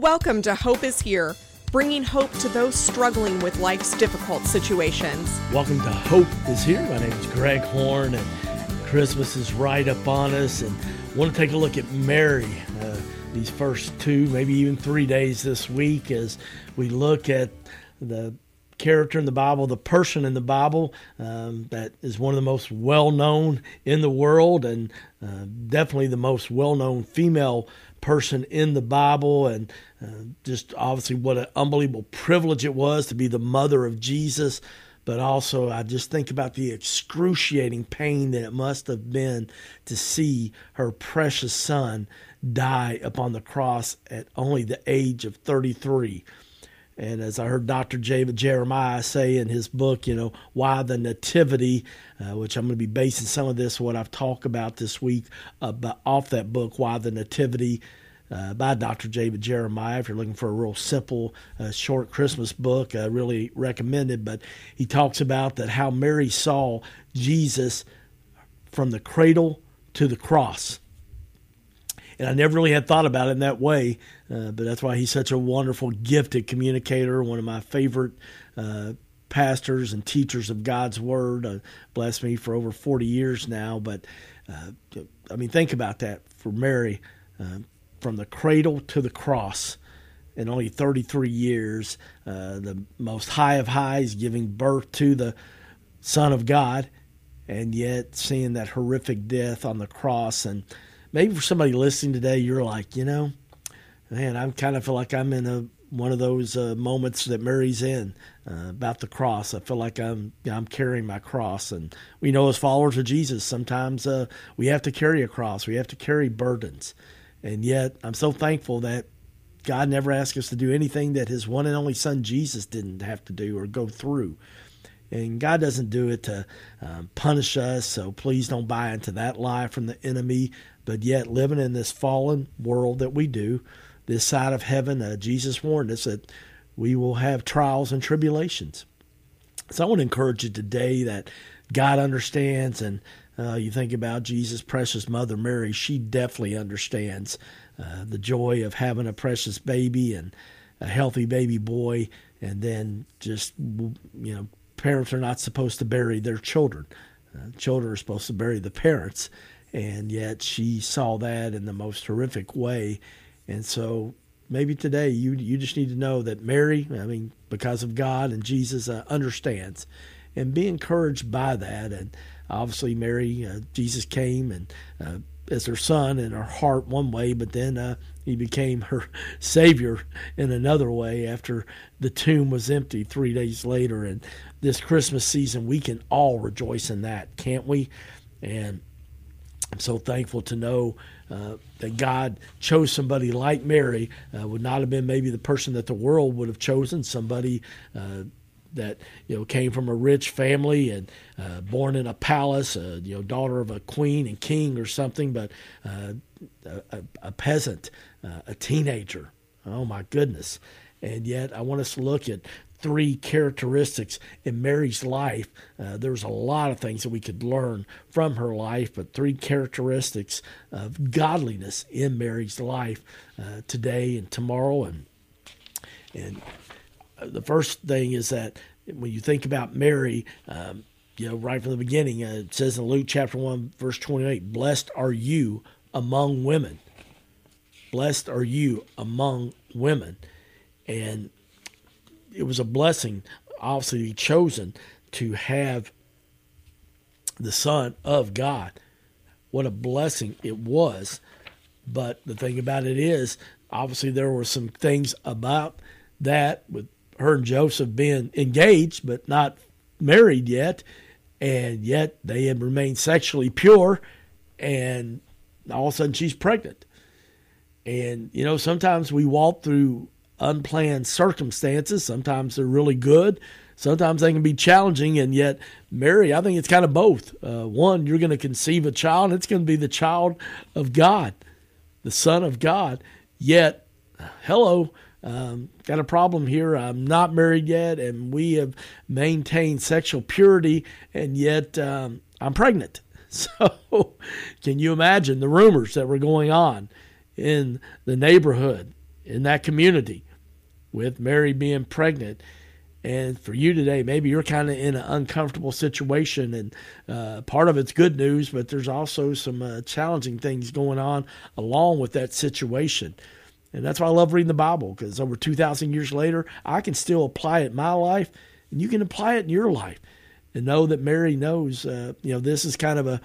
Welcome to Hope is Here, bringing hope to those struggling with life's difficult situations. Welcome to Hope is Here. My name is Greg Horn, and Christmas is right up on us. And I want to take a look at Mary uh, these first two, maybe even three days this week as we look at the character in the Bible, the person in the Bible um, that is one of the most well known in the world and uh, definitely the most well known female person in the Bible, and uh, just obviously what an unbelievable privilege it was to be the mother of Jesus. But also, I just think about the excruciating pain that it must have been to see her precious son die upon the cross at only the age of 33. And as I heard Dr. Jeremiah say in his book, you know, Why the Nativity, uh, which I'm going to be basing some of this, what I've talked about this week, uh, off that book, Why the Nativity, uh, by Dr. David Jeremiah. If you're looking for a real simple, uh, short Christmas book, I really recommend it. But he talks about that how Mary saw Jesus from the cradle to the cross and I never really had thought about it in that way. Uh, but that's why he's such a wonderful, gifted communicator. One of my favorite uh, pastors and teachers of God's Word. Uh, blessed me for over 40 years now. But uh, I mean, think about that for Mary, uh, from the cradle to the cross. In only 33 years, uh, the most high of highs, giving birth to the Son of God, and yet seeing that horrific death on the cross and maybe for somebody listening today, you're like, you know, man, I kind of feel like I'm in a one of those uh, moments that Mary's in uh, about the cross. I feel like I'm I'm carrying my cross, and we know as followers of Jesus, sometimes uh, we have to carry a cross, we have to carry burdens, and yet I'm so thankful that God never asked us to do anything that His one and only Son Jesus didn't have to do or go through. And God doesn't do it to um, punish us, so please don't buy into that lie from the enemy. But yet, living in this fallen world that we do, this side of heaven, uh, Jesus warned us that we will have trials and tribulations. So I want to encourage you today that God understands, and uh, you think about Jesus' precious mother Mary, she definitely understands uh, the joy of having a precious baby and a healthy baby boy, and then just, you know, parents are not supposed to bury their children. Uh, children are supposed to bury the parents and yet she saw that in the most horrific way. And so maybe today you you just need to know that Mary, I mean, because of God and Jesus, uh, understands, and be encouraged by that. And obviously, Mary, uh, Jesus came and uh, as her son in her heart one way, but then uh, he became her savior in another way after the tomb was empty three days later. And this Christmas season, we can all rejoice in that, can't we? And I'm so thankful to know uh, that God chose somebody like Mary. Uh, would not have been maybe the person that the world would have chosen. Somebody uh, that you know came from a rich family and uh, born in a palace, uh, you know, daughter of a queen and king or something, but uh, a, a, peasant, a teenager. Oh my goodness! And yet, I want us to look at three characteristics in Mary's life. Uh, there's a lot of things that we could learn from her life, but three characteristics of godliness in Mary's life uh, today and tomorrow. And and uh, the first thing is that when you think about Mary, um, you know, right from the beginning, uh, it says in Luke chapter 1, verse 28, Blessed are you among women. Blessed are you among women. And it was a blessing, obviously chosen to have the Son of God. What a blessing it was. But the thing about it is, obviously, there were some things about that with her and Joseph being engaged but not married yet, and yet they had remained sexually pure, and all of a sudden she's pregnant. And, you know, sometimes we walk through unplanned circumstances. Sometimes they're really good. Sometimes they can be challenging, and yet, Mary, I think it's kind of both. Uh, one, you're going to conceive a child, it's going to be the child of God, the Son of God. Yet, hello, um, got a problem here. I'm not married yet, and we have maintained sexual purity, and yet um, I'm pregnant. So, can you imagine the rumors that were going on in the neighborhood? In that community with Mary being pregnant. And for you today, maybe you're kind of in an uncomfortable situation, and uh, part of it's good news, but there's also some uh, challenging things going on along with that situation. And that's why I love reading the Bible, because over 2,000 years later, I can still apply it in my life, and you can apply it in your life. And know that Mary knows, uh, you know, this is kind of a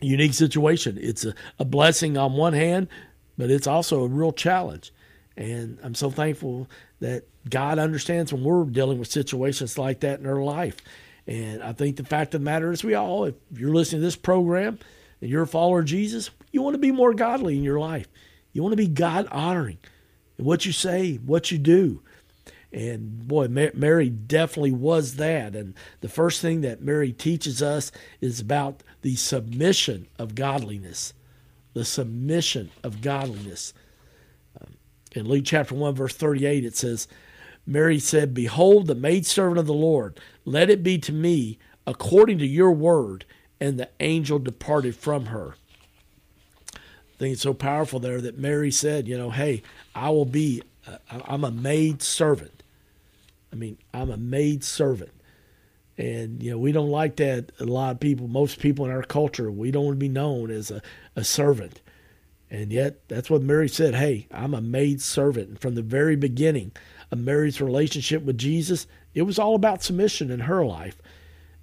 unique situation. It's a, a blessing on one hand, but it's also a real challenge. And I'm so thankful that God understands when we're dealing with situations like that in our life. And I think the fact of the matter is, we all, if you're listening to this program and you're a follower of Jesus, you want to be more godly in your life. You want to be God honoring in what you say, what you do. And boy, Mary definitely was that. And the first thing that Mary teaches us is about the submission of godliness. The submission of godliness. Um, in Luke chapter 1, verse 38, it says, Mary said, Behold, the maidservant of the Lord, let it be to me according to your word. And the angel departed from her. I think it's so powerful there that Mary said, You know, hey, I will be, uh, I'm a maid servant. I mean, I'm a maid servant. And, you know, we don't like that. A lot of people, most people in our culture, we don't want to be known as a, a servant. And yet, that's what Mary said. Hey, I'm a maid servant. And from the very beginning of Mary's relationship with Jesus, it was all about submission in her life.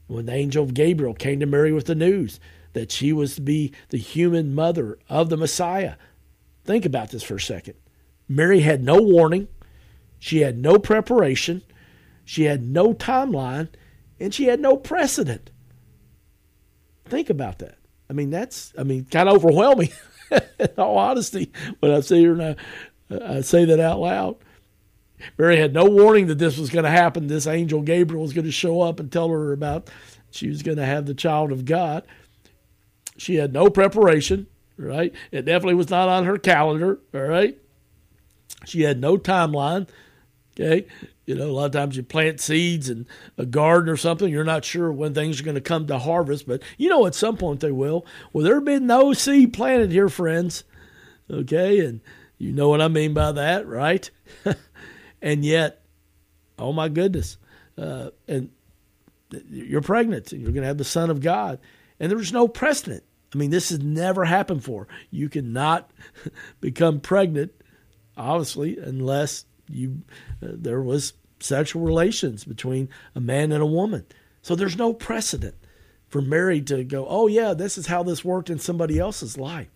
When the angel Gabriel came to Mary with the news that she was to be the human mother of the Messiah, think about this for a second. Mary had no warning, she had no preparation, she had no timeline and she had no precedent. Think about that. I mean, that's, I mean, kind of overwhelming, in all honesty, when I sit here and I, I say that out loud. Mary had no warning that this was going to happen. This angel Gabriel was going to show up and tell her about she was going to have the child of God. She had no preparation, right? It definitely was not on her calendar, all right? She had no timeline, okay? You know, a lot of times you plant seeds in a garden or something, you're not sure when things are going to come to harvest, but you know at some point they will. Well, there have been no seed planted here, friends. Okay, and you know what I mean by that, right? and yet, oh my goodness, uh, and you're pregnant and you're going to have the Son of God, and there's no precedent. I mean, this has never happened before. You cannot become pregnant, obviously, unless you uh, there was sexual relations between a man and a woman. So there's no precedent for Mary to go, oh, yeah, this is how this worked in somebody else's life.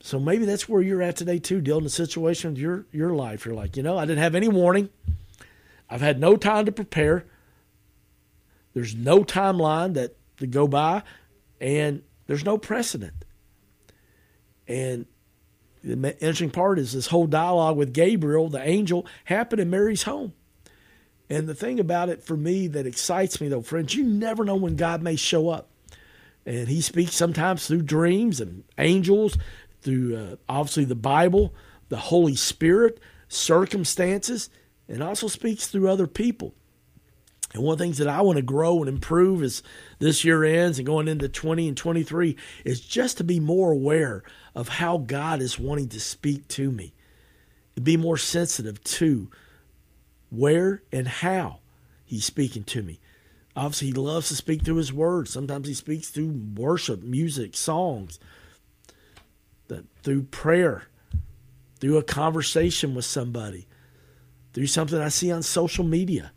So maybe that's where you're at today, too, dealing with a situation with your, your life. You're like, you know, I didn't have any warning. I've had no time to prepare. There's no timeline that to go by, and there's no precedent. And the interesting part is this whole dialogue with Gabriel, the angel, happened in Mary's home. And the thing about it for me that excites me, though, friends, you never know when God may show up. And He speaks sometimes through dreams and angels, through uh, obviously the Bible, the Holy Spirit, circumstances, and also speaks through other people. And one of the things that I want to grow and improve as this year ends and going into 20 and 23 is just to be more aware of how God is wanting to speak to me, be more sensitive to where and how he's speaking to me. Obviously, he loves to speak through his Word. Sometimes he speaks through worship, music, songs, through prayer, through a conversation with somebody, through something I see on social media,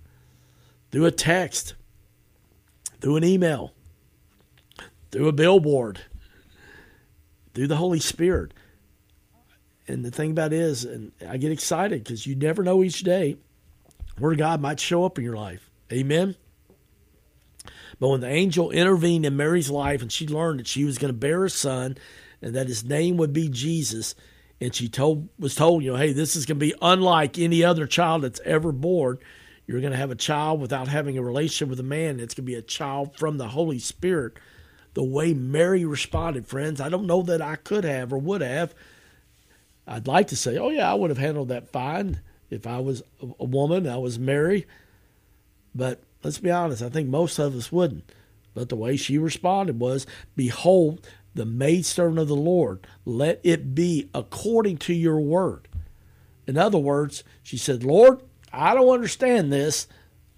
through a text, through an email, through a billboard, through the Holy Spirit. And the thing about it is, and I get excited because you never know each day where God might show up in your life. Amen. But when the angel intervened in Mary's life and she learned that she was going to bear a son and that his name would be Jesus, and she told was told, you know, hey, this is going to be unlike any other child that's ever born. You're going to have a child without having a relationship with a man. It's going to be a child from the Holy Spirit. The way Mary responded, friends, I don't know that I could have or would have. I'd like to say, oh, yeah, I would have handled that fine if I was a woman, I was Mary. But let's be honest, I think most of us wouldn't. But the way she responded was, Behold, the maidservant of the Lord, let it be according to your word. In other words, she said, Lord, I don't understand this.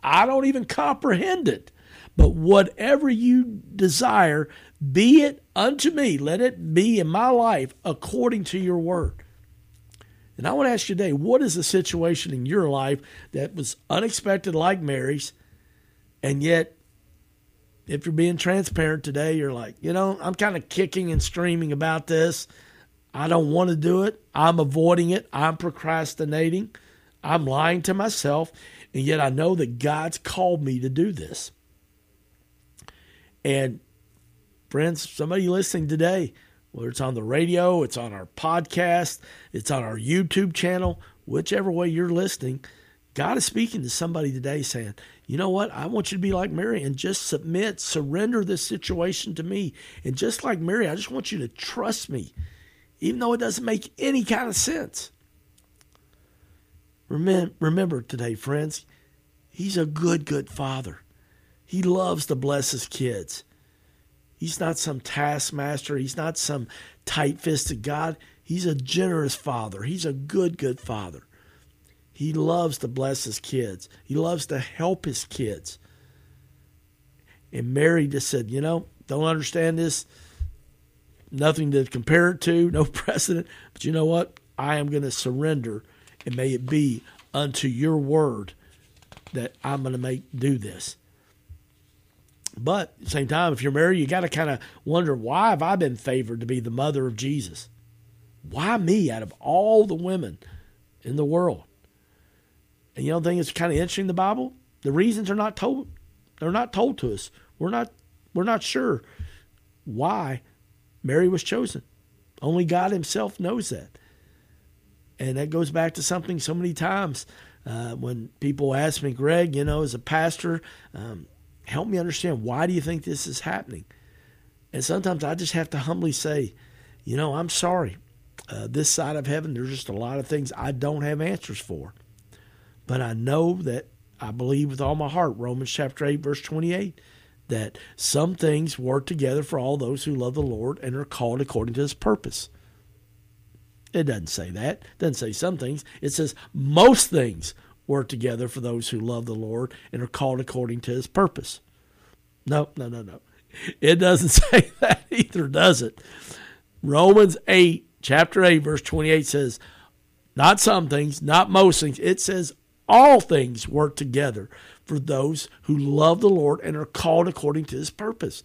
I don't even comprehend it. But whatever you desire, be it unto me. Let it be in my life according to your word. And I want to ask you today what is the situation in your life that was unexpected, like Mary's, and yet, if you're being transparent today, you're like, you know, I'm kind of kicking and screaming about this. I don't want to do it. I'm avoiding it. I'm procrastinating. I'm lying to myself. And yet I know that God's called me to do this. And friends, somebody listening today, whether it's on the radio, it's on our podcast, it's on our YouTube channel, whichever way you're listening, God is speaking to somebody today saying, you know what? I want you to be like Mary and just submit, surrender this situation to me. And just like Mary, I just want you to trust me, even though it doesn't make any kind of sense. Remember today, friends, He's a good, good father. He loves to bless his kids. He's not some taskmaster. He's not some tight fisted God. He's a generous father. He's a good, good father. He loves to bless his kids, he loves to help his kids. And Mary just said, You know, don't understand this. Nothing to compare it to, no precedent. But you know what? I am going to surrender, and may it be unto your word that I'm going to make do this. But at the same time, if you're married, you got to kind of wonder why have I been favored to be the mother of Jesus? Why me out of all the women in the world? And you know, the thing is kind of interesting in the Bible. The reasons are not told. They're not told to us. We're not. We're not sure why Mary was chosen. Only God Himself knows that. And that goes back to something so many times uh, when people ask me, Greg, you know, as a pastor, um, help me understand why do you think this is happening? And sometimes I just have to humbly say, you know, I'm sorry. Uh, this side of heaven, there's just a lot of things I don't have answers for. But I know that I believe with all my heart, Romans chapter 8, verse 28, that some things work together for all those who love the Lord and are called according to his purpose. It doesn't say that. It doesn't say some things. It says most things work together for those who love the Lord and are called according to his purpose. No, no, no, no. It doesn't say that either, does it? Romans 8, chapter 8, verse 28 says, not some things, not most things. It says all things work together for those who love the Lord and are called according to his purpose.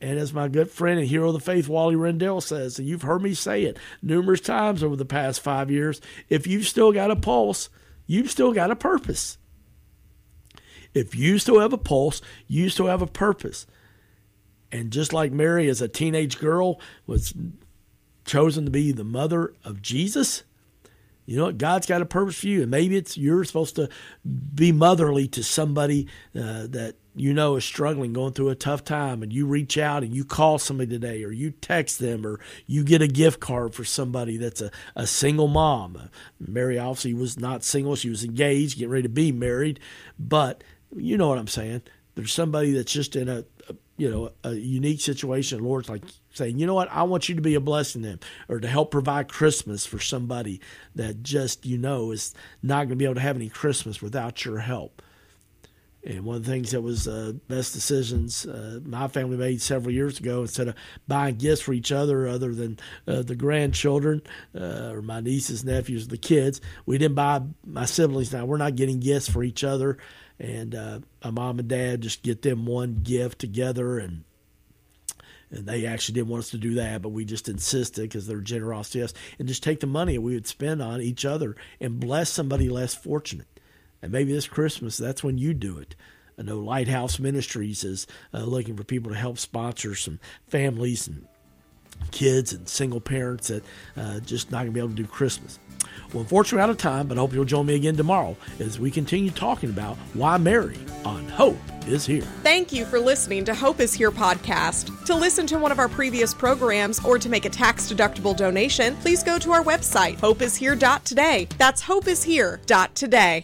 And as my good friend and hero of the faith, Wally Rendell says, and you've heard me say it numerous times over the past five years, if you've still got a pulse, you've still got a purpose. If you still have a pulse, you still have a purpose. And just like Mary, as a teenage girl, was chosen to be the mother of Jesus, you know what? God's got a purpose for you, and maybe it's you're supposed to be motherly to somebody uh, that you know is struggling, going through a tough time, and you reach out and you call somebody today, or you text them, or you get a gift card for somebody that's a, a single mom. Mary obviously was not single; she was engaged, getting ready to be married, but you know what I'm saying. There's somebody that's just in a, a you know a unique situation. The Lord's like saying, you know what, I want you to be a blessing to them, or to help provide Christmas for somebody that just you know is not going to be able to have any Christmas without your help. And one of the things that was uh, best decisions uh, my family made several years ago, instead of buying gifts for each other, other than uh, the grandchildren uh, or my nieces, nephews, the kids, we didn't buy my siblings. Now we're not getting gifts for each other and uh, my mom and dad just get them one gift together and and they actually didn't want us to do that, but we just insisted because they're generous to us, and just take the money we would spend on each other and bless somebody less fortunate. And maybe this Christmas, that's when you do it. I know Lighthouse Ministries is uh, looking for people to help sponsor some families and kids and single parents that uh, just not going to be able to do Christmas. Well, unfortunately, we're out of time, but I hope you'll join me again tomorrow as we continue talking about why Mary on Hope is Here. Thank you for listening to Hope is Here podcast. To listen to one of our previous programs or to make a tax deductible donation, please go to our website, hopeishere.today. That's hopeishere.today.